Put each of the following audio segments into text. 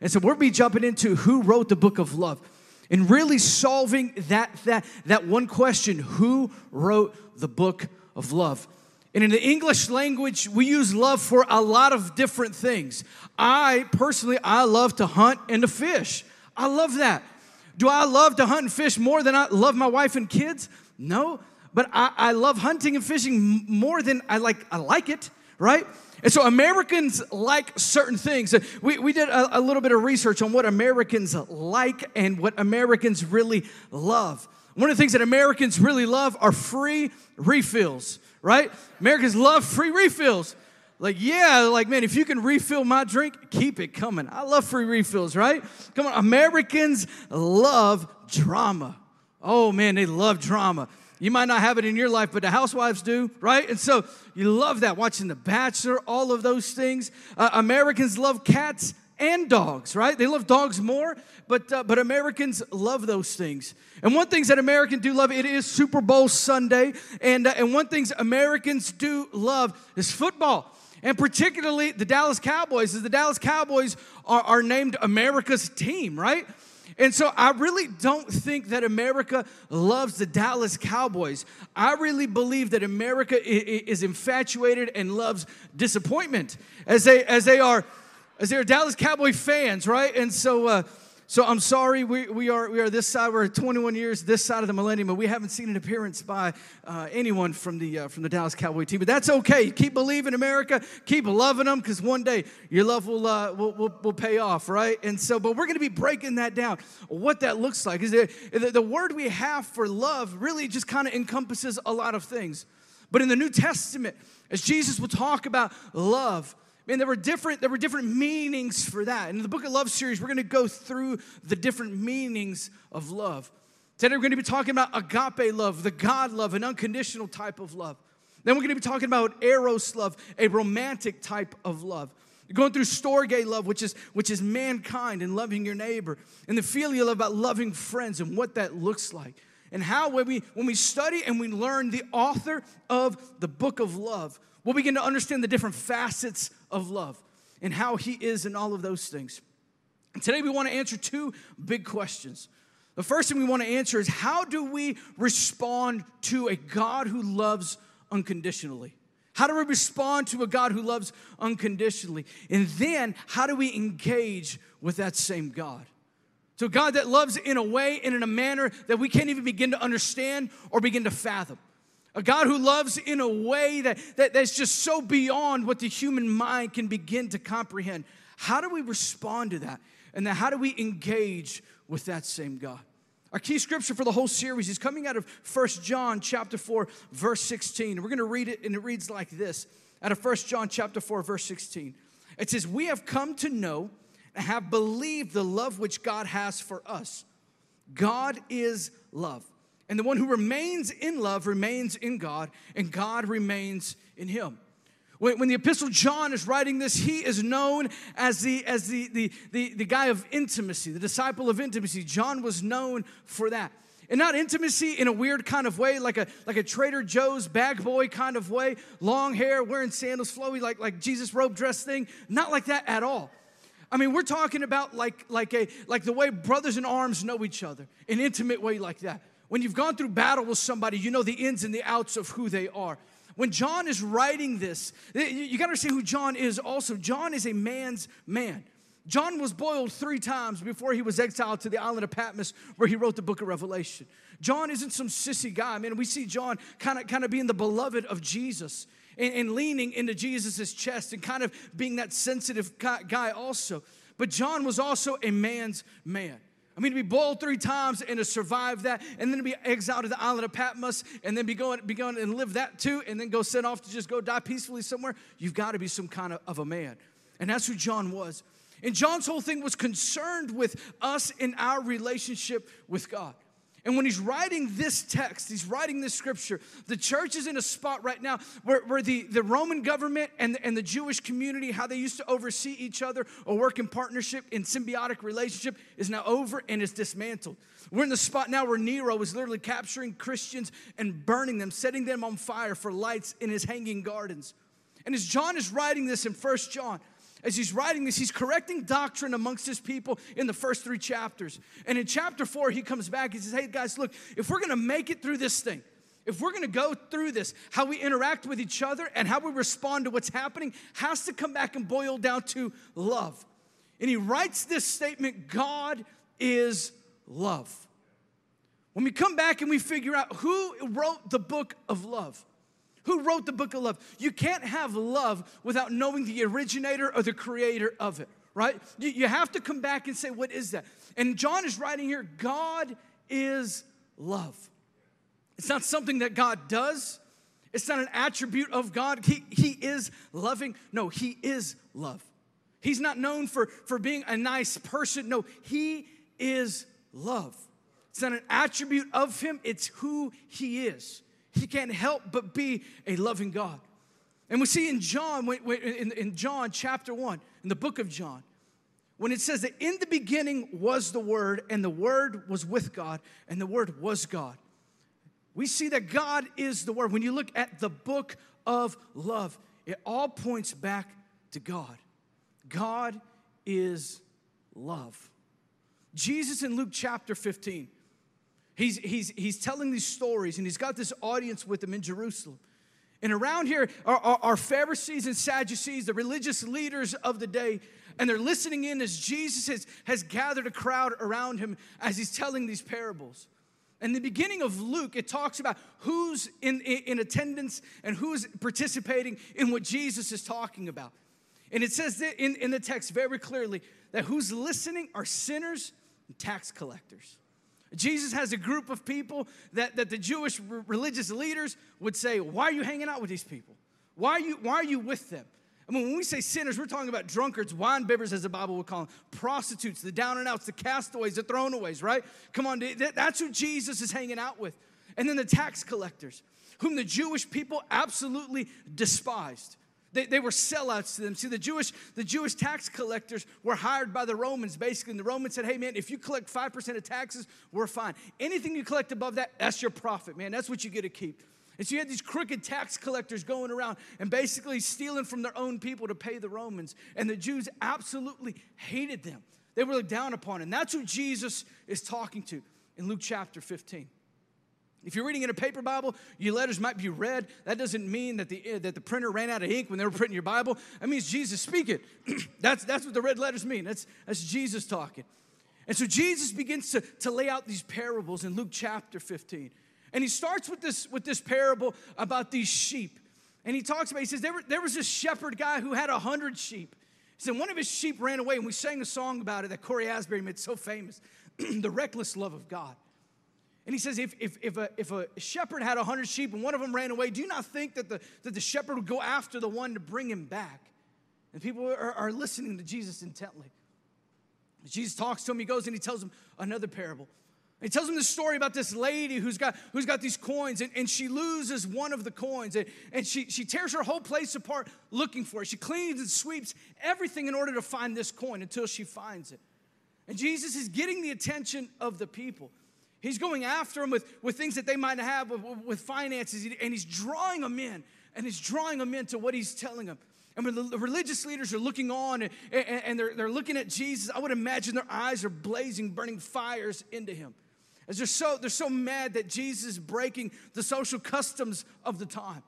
And so we'll be jumping into who wrote the book of love and really solving that, that, that one question who wrote the book of love? And in the English language, we use love for a lot of different things. I personally, I love to hunt and to fish. I love that. Do I love to hunt and fish more than I love my wife and kids? No, but I, I love hunting and fishing more than I like. I like it, right? And so Americans like certain things. Uh, we, we did a, a little bit of research on what Americans like and what Americans really love. One of the things that Americans really love are free refills, right? Americans love free refills. Like, yeah, like, man, if you can refill my drink, keep it coming. I love free refills, right? Come on, Americans love drama. Oh, man, they love drama. You might not have it in your life, but the housewives do, right? And so you love that, watching The Bachelor, all of those things. Uh, Americans love cats and dogs, right? They love dogs more, but uh, but Americans love those things. And one things that Americans do love it is Super Bowl Sunday, and uh, and one things Americans do love is football. And particularly the Dallas Cowboys, is the Dallas Cowboys are, are named America's team, right? And so I really don't think that America loves the Dallas Cowboys. I really believe that America is infatuated and loves disappointment as they as they are as they are Dallas Cowboy fans, right? And so uh, so I'm sorry, we, we, are, we are this side, we're 21 years this side of the millennium, but we haven't seen an appearance by uh, anyone from the, uh, from the Dallas Cowboy team. But that's okay. Keep believing America, keep loving them, because one day your love will, uh, will, will, will, pay off, right? And so, but we're going to be breaking that down. What that looks like is that the, the word we have for love really just kind of encompasses a lot of things. But in the New Testament, as Jesus will talk about love, Man, there were different, there were different meanings for that. In the Book of Love series, we're gonna go through the different meanings of love. Today we're gonna be talking about agape love, the God love, an unconditional type of love. Then we're gonna be talking about eros love, a romantic type of love. Going through storge love, which is, which is mankind and loving your neighbor, and the philia love about loving friends and what that looks like. And how when we when we study and we learn the author of the book of love, we'll begin to understand the different facets of love and how He is in all of those things. And today we want to answer two big questions. The first thing we want to answer is how do we respond to a God who loves unconditionally? How do we respond to a God who loves unconditionally? And then how do we engage with that same God? So, God that loves in a way and in a manner that we can't even begin to understand or begin to fathom. A God who loves in a way that, that, that's just so beyond what the human mind can begin to comprehend. How do we respond to that? And then how do we engage with that same God? Our key scripture for the whole series is coming out of First John chapter 4, verse 16. We're going to read it, and it reads like this out of First John chapter 4, verse 16. It says, We have come to know and have believed the love which God has for us. God is love. And the one who remains in love remains in God, and God remains in him. When, when the epistle John is writing this, he is known as, the, as the, the, the, the guy of intimacy, the disciple of intimacy. John was known for that. And not intimacy in a weird kind of way, like a like a Trader Joe's bag boy kind of way, long hair, wearing sandals, flowy, like, like Jesus robe dress thing. Not like that at all. I mean, we're talking about like, like, a, like the way brothers in arms know each other, an intimate way like that. When you've gone through battle with somebody, you know the ins and the outs of who they are. When John is writing this, you gotta see who John is also. John is a man's man. John was boiled three times before he was exiled to the island of Patmos, where he wrote the book of Revelation. John isn't some sissy guy. I mean, we see John kind of kind of being the beloved of Jesus and, and leaning into Jesus' chest and kind of being that sensitive guy also. But John was also a man's man. I mean, to be boiled three times and to survive that, and then to be exiled to the island of Patmos, and then be going, be going and live that too, and then go sent off to just go die peacefully somewhere, you've got to be some kind of, of a man. And that's who John was. And John's whole thing was concerned with us in our relationship with God. And when he's writing this text, he's writing this scripture, the church is in a spot right now where, where the, the Roman government and, and the Jewish community, how they used to oversee each other or work in partnership in symbiotic relationship, is now over and is dismantled. We're in the spot now where Nero is literally capturing Christians and burning them, setting them on fire for lights in his hanging gardens. And as John is writing this in First John, as he's writing this, he's correcting doctrine amongst his people in the first three chapters. And in chapter four, he comes back. He says, Hey, guys, look, if we're gonna make it through this thing, if we're gonna go through this, how we interact with each other and how we respond to what's happening has to come back and boil down to love. And he writes this statement God is love. When we come back and we figure out who wrote the book of love, who wrote the book of love? You can't have love without knowing the originator or the creator of it, right? You have to come back and say, what is that? And John is writing here God is love. It's not something that God does. It's not an attribute of God. He, he is loving. No, He is love. He's not known for, for being a nice person. No, He is love. It's not an attribute of Him, it's who He is. He can't help but be a loving God. And we see in John, in John chapter 1, in the book of John, when it says that in the beginning was the Word, and the Word was with God, and the Word was God. We see that God is the Word. When you look at the book of love, it all points back to God. God is love. Jesus in Luke chapter 15, He's, he's, he's telling these stories and he's got this audience with him in Jerusalem. And around here are, are, are, Pharisees and Sadducees, the religious leaders of the day, and they're listening in as Jesus has, has gathered a crowd around him as he's telling these parables. In the beginning of Luke, it talks about who's in, in, in attendance and who's participating in what Jesus is talking about. And it says in, in the text very clearly that who's listening are sinners and tax collectors. Jesus has a group of people that, that the Jewish religious leaders would say, Why are you hanging out with these people? Why are you, why are you with them? I mean, when we say sinners, we're talking about drunkards, wine bibbers, as the Bible would call them, prostitutes, the down and outs, the castaways, the throwaways, right? Come on, that's who Jesus is hanging out with. And then the tax collectors, whom the Jewish people absolutely despised. They, they were sellouts to them. See, the Jewish, the Jewish tax collectors were hired by the Romans, basically. And the Romans said, hey, man, if you collect 5% of taxes, we're fine. Anything you collect above that, that's your profit, man. That's what you get to keep. And so you had these crooked tax collectors going around and basically stealing from their own people to pay the Romans. And the Jews absolutely hated them. They were looked down upon. And that's who Jesus is talking to in Luke chapter 15. If you're reading in a paper Bible, your letters might be red. That doesn't mean that the, uh, that the printer ran out of ink when they were printing your Bible. That means Jesus speaking. that's, that's what the red letters mean. That's, that's Jesus talking. And so Jesus begins to, to lay out these parables in Luke chapter 15. And he starts with this, with this parable about these sheep. And he talks about, he says, there, were, there was this shepherd guy who had a hundred sheep. He said, one of his sheep ran away, and we sang a song about it that Cory Asbury made so famous the reckless love of God. And he says, if, if, if, a, if a shepherd had 100 sheep and one of them ran away, do you not think that the, that the shepherd would go after the one to bring him back? And people are, are listening to Jesus intently. Jesus talks to him, he goes and he tells him another parable. He tells him the story about this lady who's got, who's got these coins and, and she loses one of the coins and, and she, she tears her whole place apart looking for it. She cleans and sweeps everything in order to find this coin until she finds it. And Jesus is getting the attention of the people. He's going after them with, with things that they might have, with, with finances, and he's drawing them in, and he's drawing them into what he's telling them. And when the religious leaders are looking on and, and, and they're, they're looking at Jesus, I would imagine their eyes are blazing, burning fires into him. As they're so, they're so mad that Jesus is breaking the social customs of the time.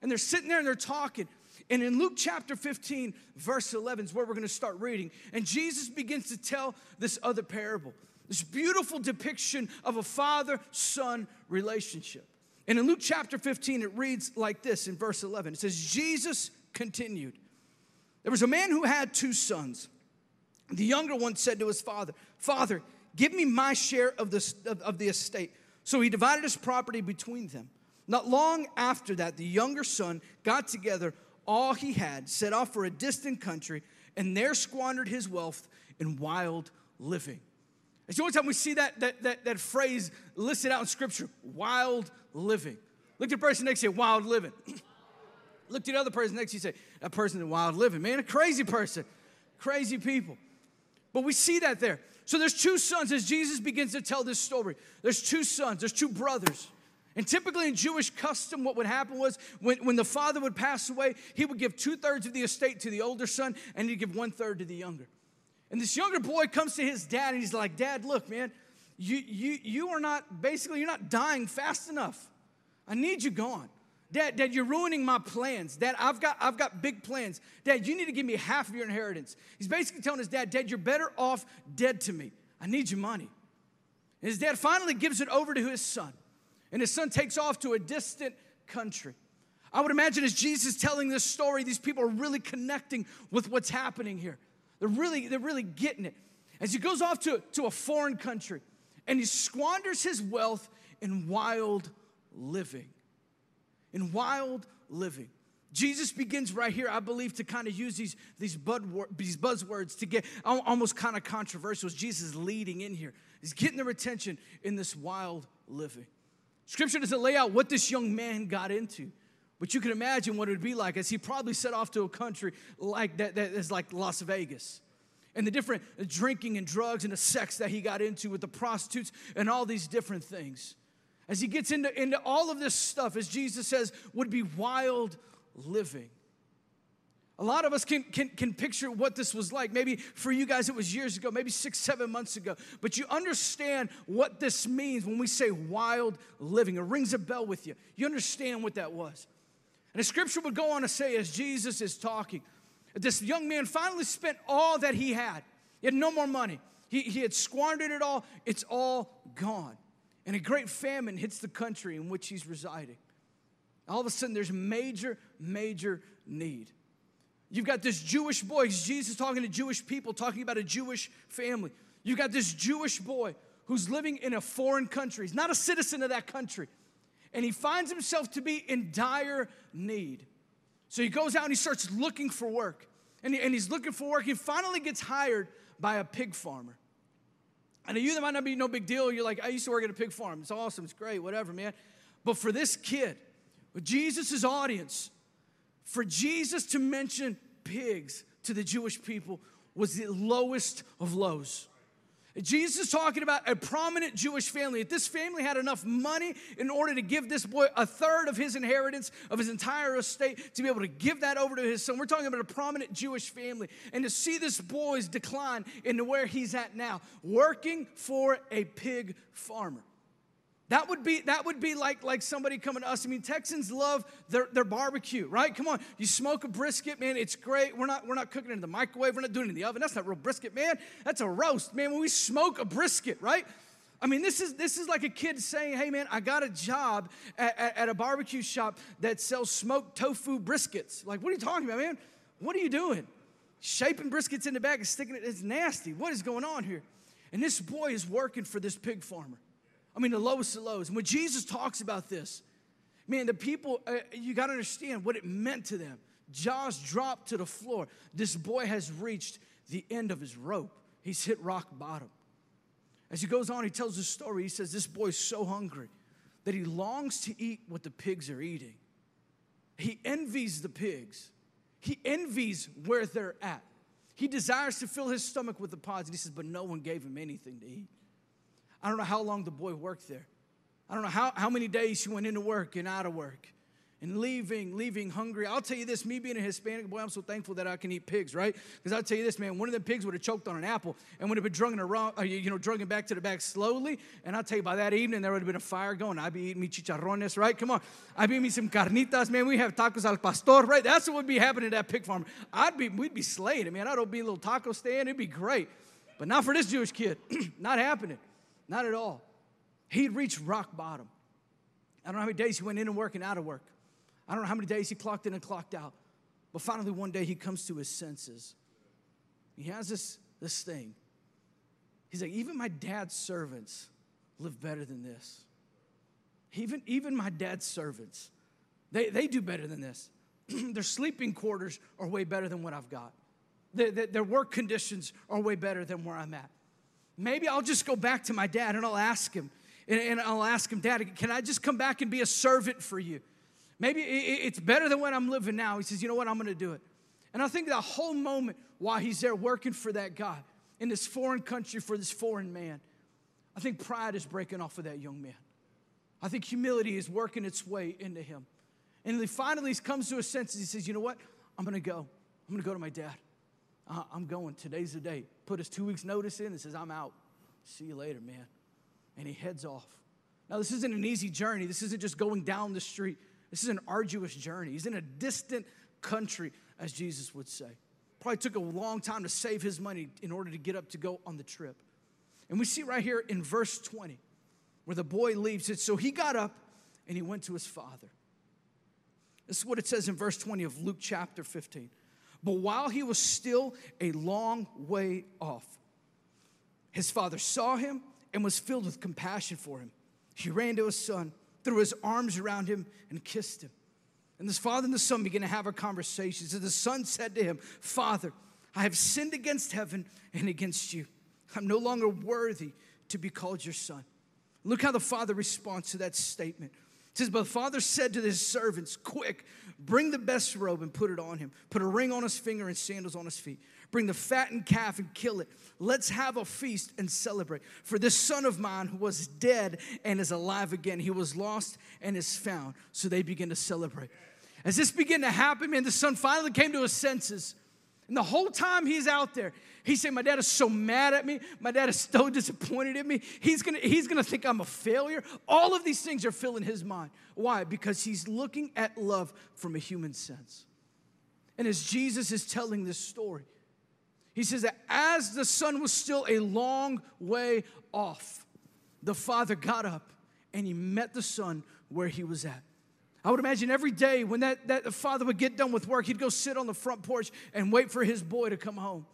And they're sitting there and they're talking. And in Luke chapter 15, verse 11 is where we're going to start reading. And Jesus begins to tell this other parable. This beautiful depiction of a father son relationship. And in Luke chapter 15, it reads like this in verse 11 it says, Jesus continued. There was a man who had two sons. The younger one said to his father, Father, give me my share of the, of, of the estate. So he divided his property between them. Not long after that, the younger son got together all he had, set off for a distant country, and there squandered his wealth in wild living. It's the only time we see that, that, that, that phrase listed out in Scripture wild living. Look at the person next to you, wild living. Look at the other person next to you, say, that person is wild living. Man, a crazy person, crazy people. But we see that there. So there's two sons as Jesus begins to tell this story. There's two sons, there's two brothers. And typically in Jewish custom, what would happen was when, when the father would pass away, he would give two thirds of the estate to the older son and he'd give one third to the younger. And this younger boy comes to his dad and he's like, Dad, look, man, you, you, you are not, basically, you're not dying fast enough. I need you gone. Dad, Dad, you're ruining my plans. Dad, I've got, I've got big plans. Dad, you need to give me half of your inheritance. He's basically telling his dad, Dad, you're better off dead to me. I need your money. And his dad finally gives it over to his son and his son takes off to a distant country. I would imagine as Jesus telling this story, these people are really connecting with what's happening here. They're really, they're really getting it. As he goes off to, to a foreign country and he squanders his wealth in wild living. In wild living. Jesus begins right here, I believe, to kind of use these, these, these buzzwords to get almost kind of controversial. Jesus leading in here. He's getting their attention in this wild living. Scripture doesn't lay out what this young man got into. But you can imagine what it would be like as he probably set off to a country like that, that is like Las Vegas. And the different drinking and drugs and the sex that he got into with the prostitutes and all these different things. As he gets into, into all of this stuff, as Jesus says, would be wild living. A lot of us can, can, can picture what this was like. Maybe for you guys, it was years ago, maybe six, seven months ago. But you understand what this means when we say wild living. It rings a bell with you. You understand what that was. And the scripture would go on to say, as Jesus is talking, this young man finally spent all that he had. He had no more money, he, he had squandered it all. It's all gone. And a great famine hits the country in which he's residing. All of a sudden, there's major, major need. You've got this Jewish boy, Jesus talking to Jewish people, talking about a Jewish family. You've got this Jewish boy who's living in a foreign country. He's not a citizen of that country. And he finds himself to be in dire need. So he goes out and he starts looking for work. And, he, and he's looking for work. He finally gets hired by a pig farmer. And to you, that might not be no big deal. You're like, I used to work at a pig farm. It's awesome. It's great, whatever, man. But for this kid, with Jesus' audience, for Jesus to mention pigs to the Jewish people was the lowest of lows. Jesus is talking about a prominent Jewish family. If this family had enough money in order to give this boy a third of his inheritance, of his entire estate, to be able to give that over to his son, we're talking about a prominent Jewish family. And to see this boy's decline into where he's at now, working for a pig farmer. That would be that would be like like somebody coming to us. I mean, Texans love their, their barbecue, right? Come on, you smoke a brisket, man. It's great. We're not we're not cooking it in the microwave. We're not doing it in the oven. That's not real brisket, man. That's a roast, man. When we smoke a brisket, right? I mean, this is this is like a kid saying, "Hey, man, I got a job at, at, at a barbecue shop that sells smoked tofu briskets." Like, what are you talking about, man? What are you doing? Shaping briskets in the bag and sticking it. It's nasty. What is going on here? And this boy is working for this pig farmer. I mean, the lowest of lows. And when Jesus talks about this, man, the people, uh, you got to understand what it meant to them. Jaws dropped to the floor. This boy has reached the end of his rope, he's hit rock bottom. As he goes on, he tells the story. He says, This boy's so hungry that he longs to eat what the pigs are eating. He envies the pigs, he envies where they're at. He desires to fill his stomach with the pods. And he says, But no one gave him anything to eat. I don't know how long the boy worked there. I don't know how, how many days he went into work and out of work and leaving, leaving hungry. I'll tell you this, me being a Hispanic boy, I'm so thankful that I can eat pigs, right? Because I'll tell you this, man, one of the pigs would have choked on an apple and would have been drugging around, uh, you know, drugging back to the back slowly. And I'll tell you, by that evening, there would have been a fire going. I'd be eating me chicharrones, right? Come on. I'd be eating me some carnitas, man. We have tacos al pastor, right? That's what would be happening at that pig farm. I'd be, we'd be slaying, man. I'd be a little taco stand. It'd be great. But not for this Jewish kid. not happening. Not at all. He'd reached rock bottom. I don't know how many days he went in and work and out of work. I don't know how many days he clocked in and clocked out. But finally, one day he comes to his senses. He has this, this thing. He's like, even my dad's servants live better than this. Even, even my dad's servants, they, they do better than this. their sleeping quarters are way better than what I've got. Their, their, their work conditions are way better than where I'm at. Maybe I'll just go back to my dad and I'll ask him, and, I'll ask him, Dad, can I just come back and be a servant for you? Maybe it's better than what I'm living now. He says, You know what? I'm going to do it. And I think the whole moment while he's there working for that God in this foreign country for this foreign man, I think pride is breaking off of that young man. I think humility is working its way into him. And he finally comes to a sense and He says, You know what? I'm going to go. I'm going to go to my dad. I'm going. Today's the day. Put his two weeks' notice in and says, I'm out. See you later, man. And he heads off. Now, this isn't an easy journey. This isn't just going down the street. This is an arduous journey. He's in a distant country, as Jesus would say. Probably took a long time to save his money in order to get up to go on the trip. And we see right here in verse 20 where the boy leaves it. So he got up and he went to his father. This is what it says in verse 20 of Luke chapter 15. But while he was still a long way off, his father saw him and was filled with compassion for him. He ran to his son, threw his arms around him, and kissed him. And this father and the son began to have a conversation. So the son said to him, Father, I have sinned against heaven and against you. I'm no longer worthy to be called your son. Look how the father responds to that statement. Says, But the father said to his servants, Quick, bring the best robe and put it on him. Put a ring on his finger and sandals on his feet. Bring the fattened calf and kill it. Let's have a feast and celebrate. For this son of mine who was dead and is alive again, he was lost and is found. So they begin to celebrate. As this began to happen, man, the son finally came to his senses. And the whole time he's out there, he said, My dad is so mad at me. My dad is so disappointed in me. He's gonna, he's gonna think I'm a failure. All of these things are filling his mind. Why? Because he's looking at love from a human sense. And as Jesus is telling this story, he says that as the son was still a long way off, the father got up and he met the son where he was at. I would imagine every day when that, that father would get done with work, he'd go sit on the front porch and wait for his boy to come home.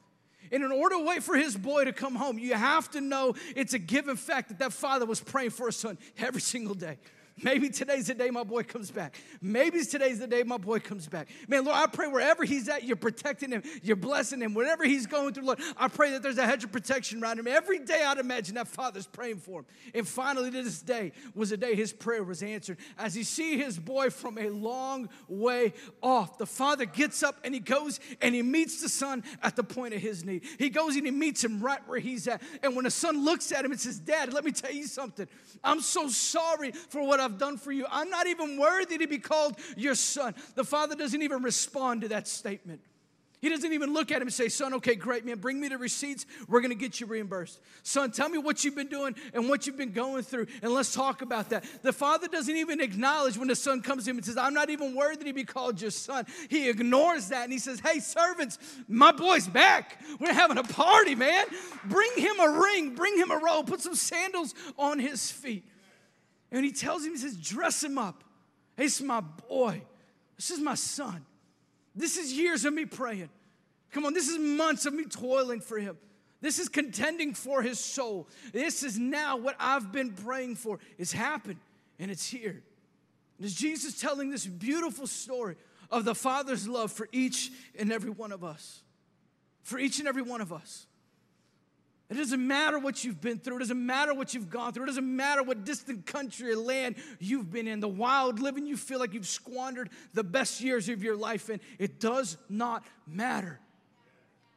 And in order to wait for his boy to come home, you have to know it's a given fact that that father was praying for his son every single day. Maybe today's the day my boy comes back. Maybe today's the day my boy comes back. Man, Lord, I pray wherever he's at, you're protecting him, you're blessing him. Whatever he's going through, Lord, I pray that there's a hedge of protection around him. Every day I'd imagine that father's praying for him. And finally, this day was the day his prayer was answered. As he see his boy from a long way off, the father gets up and he goes and he meets the son at the point of his need. He goes and he meets him right where he's at. And when the son looks at him and says, Dad, let me tell you something. I'm so sorry for what I've done for you. I'm not even worthy to be called your son. The father doesn't even respond to that statement. He doesn't even look at him and say, Son, okay, great, man, bring me the receipts. We're going to get you reimbursed. Son, tell me what you've been doing and what you've been going through, and let's talk about that. The father doesn't even acknowledge when the son comes to him and says, I'm not even worthy to be called your son. He ignores that and he says, Hey, servants, my boy's back. We're having a party, man. Bring him a ring, bring him a robe, put some sandals on his feet. And he tells him, he says, dress him up. Is my boy. This is my son. This is years of me praying. Come on, this is months of me toiling for him. This is contending for his soul. This is now what I've been praying for. It's happened and it's here. And as Jesus telling this beautiful story of the Father's love for each and every one of us, for each and every one of us. It doesn't matter what you've been through. It doesn't matter what you've gone through. It doesn't matter what distant country or land you've been in. The wild living you feel like you've squandered the best years of your life in. It does not matter.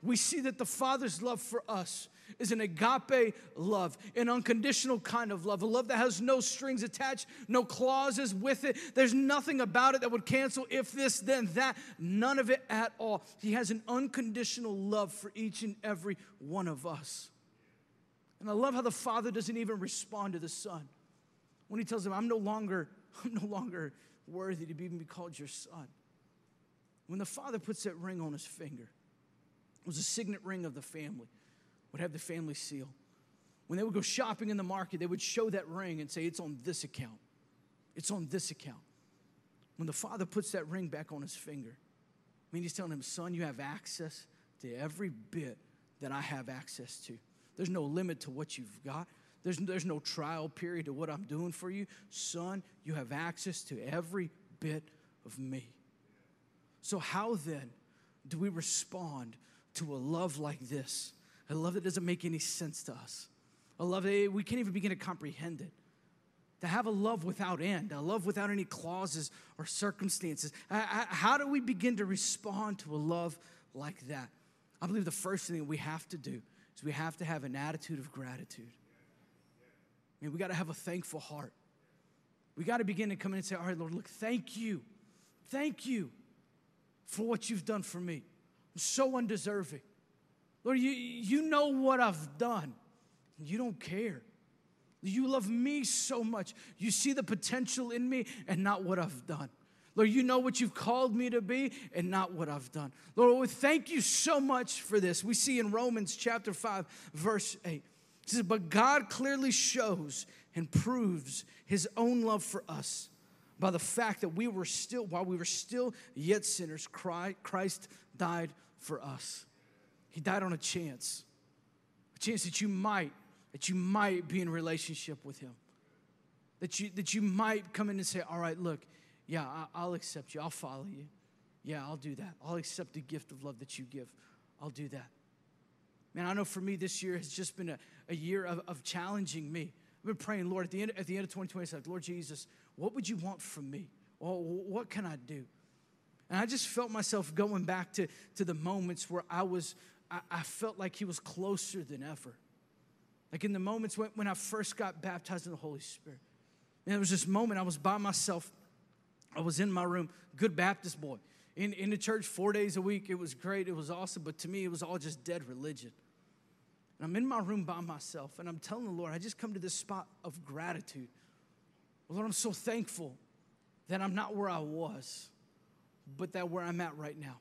We see that the Father's love for us is an agape love, an unconditional kind of love, a love that has no strings attached, no clauses with it. There's nothing about it that would cancel if this, then that. None of it at all. He has an unconditional love for each and every one of us. And I love how the father doesn't even respond to the son when he tells him, I'm no longer, I'm no longer worthy to even be called your son. When the father puts that ring on his finger, it was a signet ring of the family, would have the family seal. When they would go shopping in the market, they would show that ring and say, It's on this account. It's on this account. When the father puts that ring back on his finger, I mean, he's telling him, Son, you have access to every bit that I have access to. There's no limit to what you've got. There's, there's no trial period to what I'm doing for you. Son, you have access to every bit of me. So, how then do we respond to a love like this? A love that doesn't make any sense to us. A love that we can't even begin to comprehend it. To have a love without end, a love without any clauses or circumstances. Uh, uh, how do we begin to respond to a love like that? I believe the first thing we have to do is we have to have an attitude of gratitude. I mean, we got to have a thankful heart. we got to begin to come in and say, All right, Lord, look, thank you. Thank you for what you've done for me. I'm so undeserving. Lord, you, you know what I've done. You don't care. You love me so much. You see the potential in me and not what I've done. Lord, you know what you've called me to be and not what I've done. Lord, we thank you so much for this. We see in Romans chapter 5, verse 8. It says, But God clearly shows and proves his own love for us by the fact that we were still, while we were still yet sinners, Christ died for us. He died on a chance, a chance that you might, that you might be in relationship with him. That you, that you might come in and say, All right, look, yeah, I, will accept you. I'll follow you. Yeah, I'll do that. I'll accept the gift of love that you give. I'll do that. Man, I know for me this year has just been a, a year of, of challenging me. I've been praying, Lord, at the end, at the end of 2020, I said, Lord Jesus, what would you want from me? Well, what can I do? And I just felt myself going back to, to the moments where I was, I, I felt like he was closer than ever. Like in the moments when, when I first got baptized in the Holy Spirit. And there was this moment I was by myself I was in my room, good Baptist boy, in, in the church four days a week. It was great, it was awesome, but to me, it was all just dead religion. And I'm in my room by myself, and I'm telling the Lord, I just come to this spot of gratitude. Lord, I'm so thankful that I'm not where I was, but that where I'm at right now.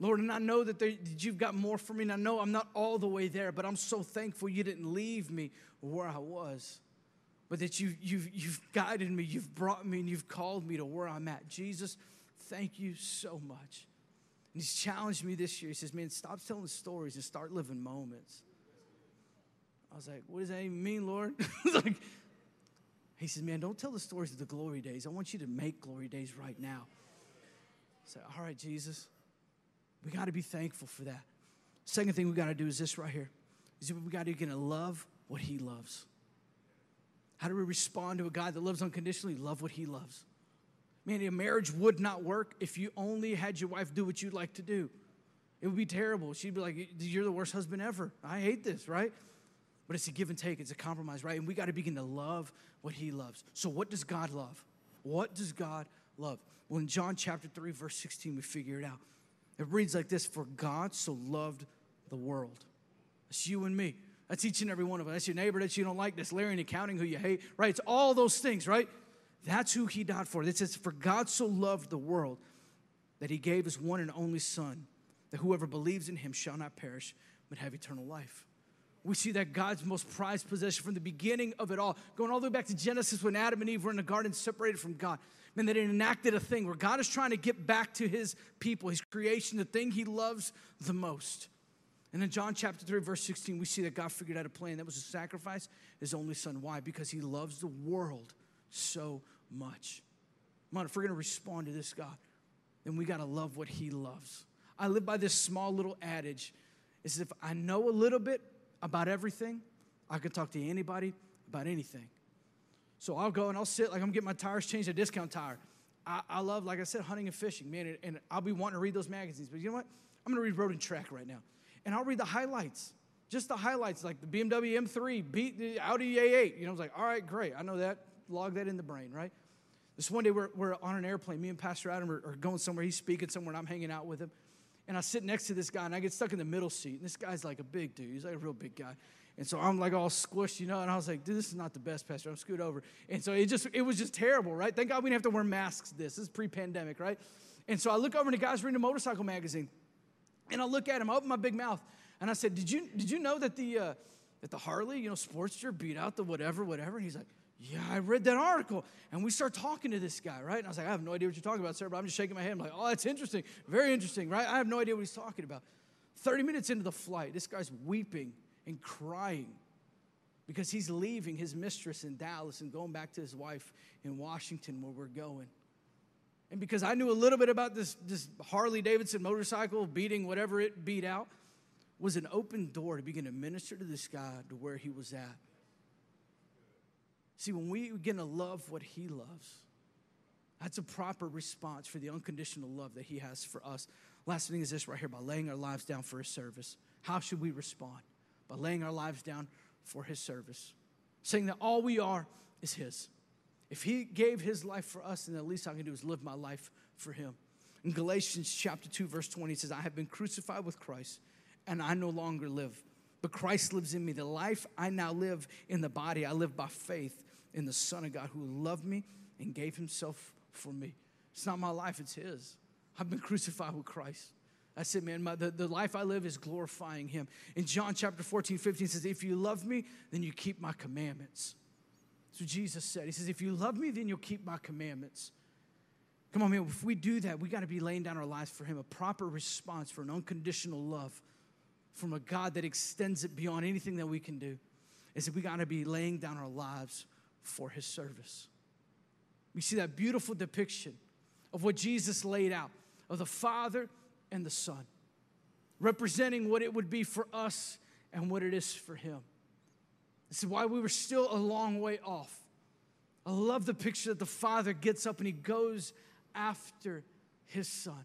Lord, and I know that, there, that you've got more for me, and I know I'm not all the way there, but I'm so thankful you didn't leave me where I was but that you, you've, you've guided me, you've brought me, and you've called me to where I'm at. Jesus, thank you so much. And he's challenged me this year. He says, Man, stop telling stories and start living moments. I was like, What does that even mean, Lord? like, he says, Man, don't tell the stories of the glory days. I want you to make glory days right now. I said, All right, Jesus, we got to be thankful for that. Second thing we got to do is this right here. Is we got to get to love what he loves. How do we respond to a God that loves unconditionally? Love what he loves. Man, a marriage would not work if you only had your wife do what you'd like to do. It would be terrible. She'd be like, You're the worst husband ever. I hate this, right? But it's a give and take, it's a compromise, right? And we got to begin to love what he loves. So, what does God love? What does God love? Well, in John chapter 3, verse 16, we figure it out. It reads like this For God so loved the world. It's you and me. That's each and every one of us. That's your neighbor that you don't like. That's Larry in accounting who you hate, right? It's all those things, right? That's who he died for. It says, For God so loved the world that he gave his one and only Son, that whoever believes in him shall not perish, but have eternal life. We see that God's most prized possession from the beginning of it all, going all the way back to Genesis when Adam and Eve were in the garden separated from God. Man, they enacted a thing where God is trying to get back to his people, his creation, the thing he loves the most. And in John chapter 3, verse 16, we see that God figured out a plan that was to sacrifice his only son. Why? Because he loves the world so much. On, if we're going to respond to this God, then we got to love what he loves. I live by this small little adage. Is if I know a little bit about everything, I can talk to anybody about anything. So I'll go and I'll sit, like I'm getting my tires changed, a discount tire. I, I love, like I said, hunting and fishing, man, and, and I'll be wanting to read those magazines. But you know what? I'm going to read Road and Track right now and I'll read the highlights, just the highlights, like the BMW M3 beat the Audi A8. You know, I was like, all right, great. I know that. Log that in the brain, right? This one day we're, we're on an airplane. Me and Pastor Adam are, are going somewhere. He's speaking somewhere, and I'm hanging out with him. And I sit next to this guy, and I get stuck in the middle seat. And this guy's like a big dude. He's like a real big guy. And so I'm like all squished, you know, and I was like, dude, this is not the best, Pastor. I'm scoot over. And so it just, it was just terrible, right? Thank God we didn't have to wear masks this. This is pre-pandemic, right? And so I look over and the guy's reading a motorcycle magazine. And I look at him, I open my big mouth, and I said, Did you, did you know that the, uh, that the Harley, you know, Sportster beat out the whatever, whatever? And he's like, Yeah, I read that article. And we start talking to this guy, right? And I was like, I have no idea what you're talking about, sir, but I'm just shaking my head. I'm like, Oh, that's interesting. Very interesting, right? I have no idea what he's talking about. 30 minutes into the flight, this guy's weeping and crying because he's leaving his mistress in Dallas and going back to his wife in Washington where we're going. And because I knew a little bit about this, this Harley Davidson motorcycle beating whatever it beat out, was an open door to begin to minister to this guy to where he was at. See, when we begin to love what he loves, that's a proper response for the unconditional love that he has for us. Last thing is this right here by laying our lives down for his service. How should we respond? By laying our lives down for his service, saying that all we are is his. If he gave his life for us, then the least I can do is live my life for him. In Galatians chapter 2, verse 20, it says, I have been crucified with Christ, and I no longer live. But Christ lives in me. The life I now live in the body, I live by faith in the Son of God who loved me and gave himself for me. It's not my life, it's his. I've been crucified with Christ. That's it, man. My, the, the life I live is glorifying him. In John chapter 14, 15 says, If you love me, then you keep my commandments. What Jesus said. He says, If you love me, then you'll keep my commandments. Come on, man. If we do that, we got to be laying down our lives for him, a proper response for an unconditional love from a God that extends it beyond anything that we can do. Is that we got to be laying down our lives for his service. We see that beautiful depiction of what Jesus laid out of the Father and the Son, representing what it would be for us and what it is for Him. This is why we were still a long way off. I love the picture that the Father gets up and He goes after His Son.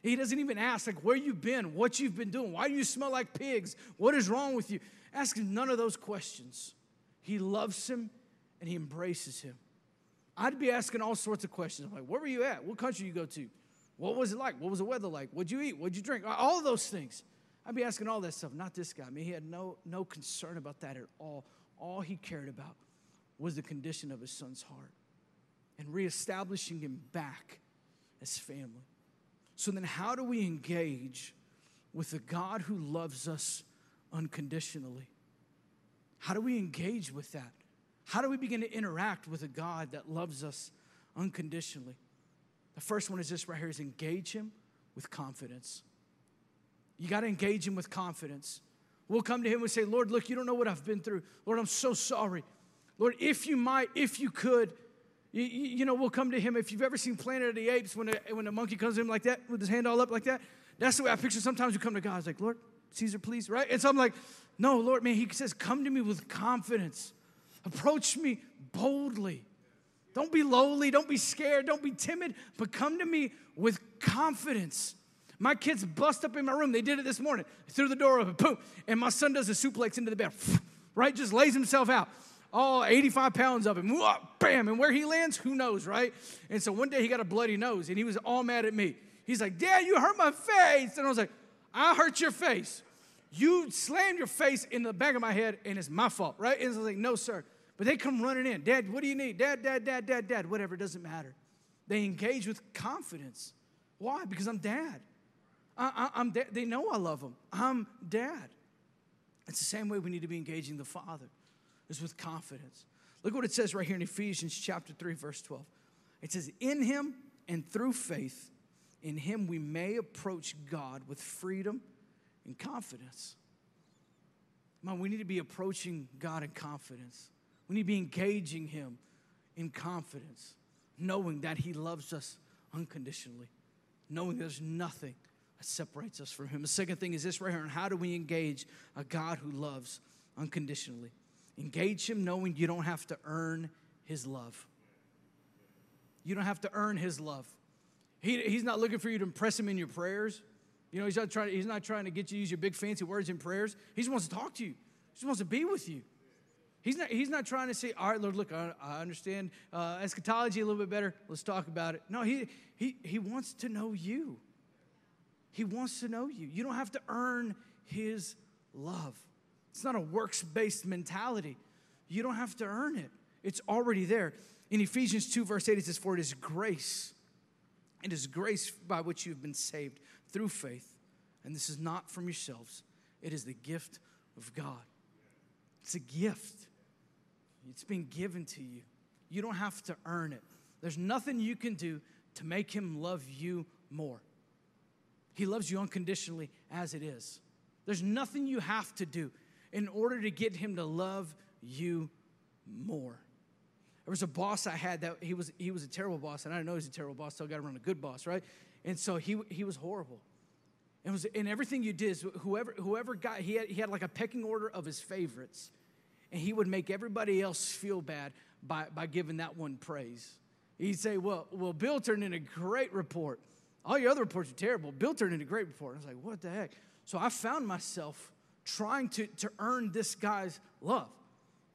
He doesn't even ask, like, where you been, what you've been doing, why do you smell like pigs, what is wrong with you? Ask him none of those questions. He loves him and he embraces him. I'd be asking all sorts of questions. I'm like, where were you at? What country you go to? What was it like? What was the weather like? What'd you eat? What'd you drink? All of those things. I'd be asking all that stuff. Not this guy. I mean, he had no, no concern about that at all. All he cared about was the condition of his son's heart and reestablishing him back as family. So then, how do we engage with a God who loves us unconditionally? How do we engage with that? How do we begin to interact with a God that loves us unconditionally? The first one is this right here is engage him with confidence. You got to engage him with confidence. We'll come to him and say, Lord, look, you don't know what I've been through. Lord, I'm so sorry. Lord, if you might, if you could, you, you know, we'll come to him. If you've ever seen Planet of the Apes, when a, when a monkey comes to him like that, with his hand all up like that, that's the way I picture sometimes we come to God. It's like, Lord, Caesar, please, right? And so I'm like, no, Lord, man, he says, come to me with confidence. Approach me boldly. Don't be lowly, don't be scared, don't be timid, but come to me with confidence. My kids bust up in my room. They did it this morning. threw the door open, boom, and my son does a suplex into the bed, right? Just lays himself out. All 85 pounds of him, bam, and where he lands, who knows, right? And so one day he got a bloody nose and he was all mad at me. He's like, Dad, you hurt my face. And I was like, I hurt your face. You slammed your face in the back of my head and it's my fault, right? And I was like, No, sir. But they come running in. Dad, what do you need? Dad, dad, dad, dad, dad, whatever, it doesn't matter. They engage with confidence. Why? Because I'm dad. I, am they know I love them. I'm dad. It's the same way we need to be engaging the Father, is with confidence. Look what it says right here in Ephesians chapter 3, verse 12. It says, In him and through faith, in him we may approach God with freedom and confidence. Man, we need to be approaching God in confidence. We need to be engaging Him in confidence, knowing that He loves us unconditionally, knowing there's nothing that separates us from Him. The second thing is this right here, and how do we engage a God who loves unconditionally? Engage Him knowing you don't have to earn His love. You don't have to earn His love. He, he's not looking for you to impress Him in your prayers. You know, he's not, trying, he's not trying to get you to use your big fancy words in prayers. He just wants to talk to you. He just wants to be with you. He's not, he's not trying to say, all right, Lord, look, I, I understand uh, eschatology a little bit better. Let's talk about it. No, he, he, he wants to know you. He wants to know you. You don't have to earn his love. It's not a works based mentality. You don't have to earn it, it's already there. In Ephesians 2, verse 8, it says, For it is grace. It is grace by which you've been saved through faith. And this is not from yourselves, it is the gift of God. It's a gift. It's been given to you. You don't have to earn it. There's nothing you can do to make him love you more. He loves you unconditionally as it is. There's nothing you have to do in order to get him to love you more. There was a boss I had that he was he was a terrible boss, and I didn't know he was a terrible boss, so I got to run a good boss, right? And so he he was horrible. It was in everything you did, whoever whoever got he had, he had like a pecking order of his favorites and he would make everybody else feel bad by, by giving that one praise. He'd say, well, well, Bill turned in a great report. All your other reports are terrible. Bill turned in a great report. I was like, what the heck? So I found myself trying to, to earn this guy's love.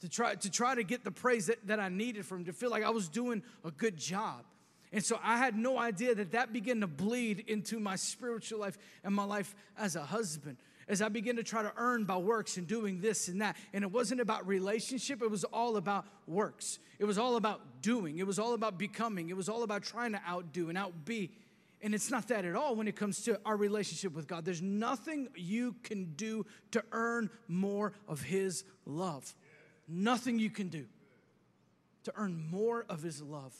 to try to try to get the praise that, that I needed from him, to feel like I was doing a good job. And so I had no idea that that began to bleed into my spiritual life and my life as a husband. As I began to try to earn by works and doing this and that. And it wasn't about relationship, it was all about works. It was all about doing. It was all about becoming. It was all about trying to outdo and outbe. And it's not that at all when it comes to our relationship with God. There's nothing you can do to earn more of His love. Nothing you can do to earn more of His love.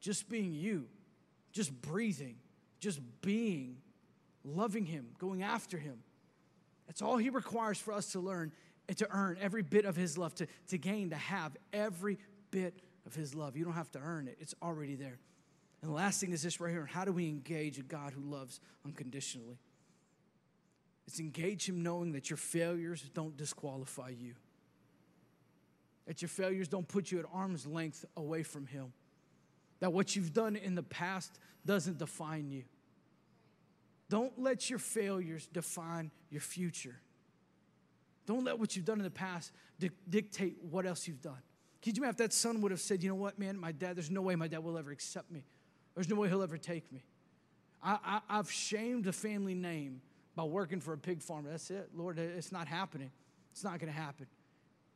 Just being you, just breathing, just being, loving Him, going after Him. That's all He requires for us to learn and to earn every bit of His love, to, to gain, to have every bit of His love. You don't have to earn it, it's already there. And the last thing is this right here how do we engage a God who loves unconditionally? It's engage Him knowing that your failures don't disqualify you, that your failures don't put you at arm's length away from Him, that what you've done in the past doesn't define you. Don't let your failures define your future. Don't let what you've done in the past di- dictate what else you've done. Can you imagine if that son would have said, you know what, man, my dad, there's no way my dad will ever accept me. There's no way he'll ever take me. I, I, have shamed the family name by working for a pig farmer. That's it. Lord, it's not happening. It's not going to happen.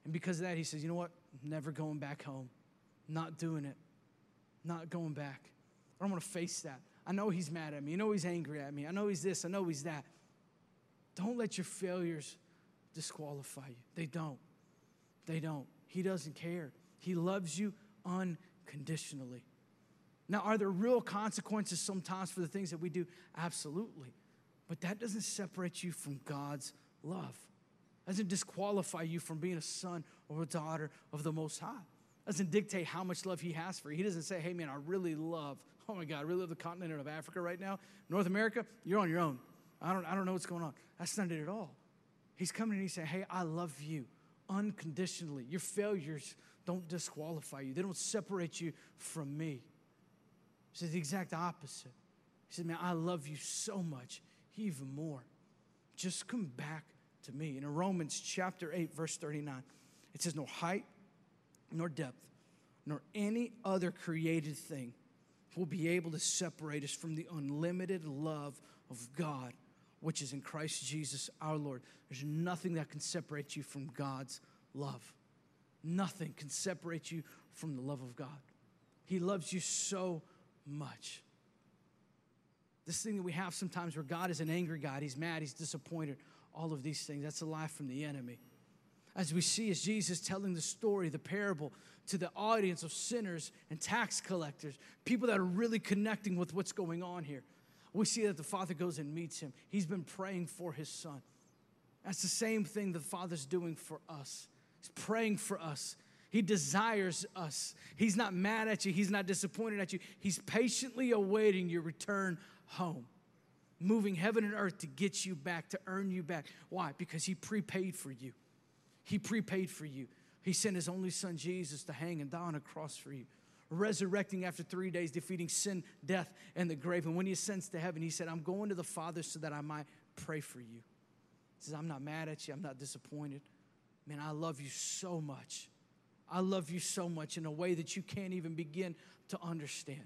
And because of that, he says, you know what? Never going back home. Not doing it. Not going back. I don't want to face that. I know he's mad at me. I know he's angry at me. I know he's this. I know he's that. Don't let your failures disqualify you. They don't. They don't. He doesn't care. He loves you unconditionally. Now, are there real consequences sometimes for the things that we do? Absolutely. But that doesn't separate you from God's love. Doesn't disqualify you from being a son or a daughter of the Most High. Doesn't dictate how much love He has for you. He doesn't say, hey, man, I really love, oh my God, I really love the continent of Africa right now. North America, you're on your own. I don't, I don't know what's going on. That's not it at all. He's coming and he's saying, hey, I love you unconditionally. Your failures don't disqualify you, they don't separate you from me. He said the exact opposite. He said, Man, I love you so much, even more. Just come back to me. In Romans chapter 8, verse 39, it says, No height, nor depth, nor any other created thing will be able to separate us from the unlimited love of God, which is in Christ Jesus our Lord. There's nothing that can separate you from God's love. Nothing can separate you from the love of God. He loves you so much. This thing that we have sometimes where God is an angry God, He's mad, He's disappointed, all of these things, that's a lie from the enemy. As we see, as Jesus telling the story, the parable to the audience of sinners and tax collectors, people that are really connecting with what's going on here, we see that the Father goes and meets him. He's been praying for his son. That's the same thing the Father's doing for us. He's praying for us. He desires us. He's not mad at you. He's not disappointed at you. He's patiently awaiting your return home, moving heaven and earth to get you back, to earn you back. Why? Because He prepaid for you. He prepaid for you. He sent His only Son, Jesus, to hang and die on a cross for you, resurrecting after three days, defeating sin, death, and the grave. And when He ascends to heaven, He said, I'm going to the Father so that I might pray for you. He says, I'm not mad at you. I'm not disappointed. Man, I love you so much. I love you so much in a way that you can't even begin to understand.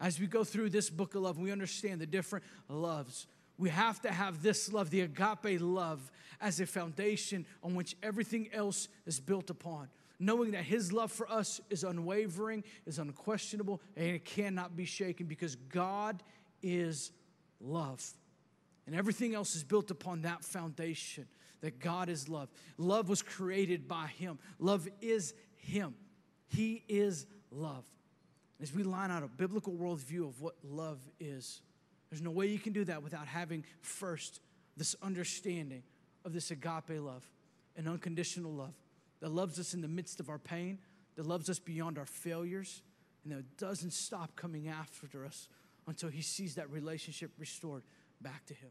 As we go through this book of love, we understand the different loves. We have to have this love, the agape love, as a foundation on which everything else is built upon. Knowing that His love for us is unwavering, is unquestionable, and it cannot be shaken because God is love. And everything else is built upon that foundation that God is love. Love was created by Him, love is him. He is love. As we line out a biblical worldview of what love is, there's no way you can do that without having first this understanding of this agape love, an unconditional love that loves us in the midst of our pain, that loves us beyond our failures, and that doesn't stop coming after us until he sees that relationship restored back to him.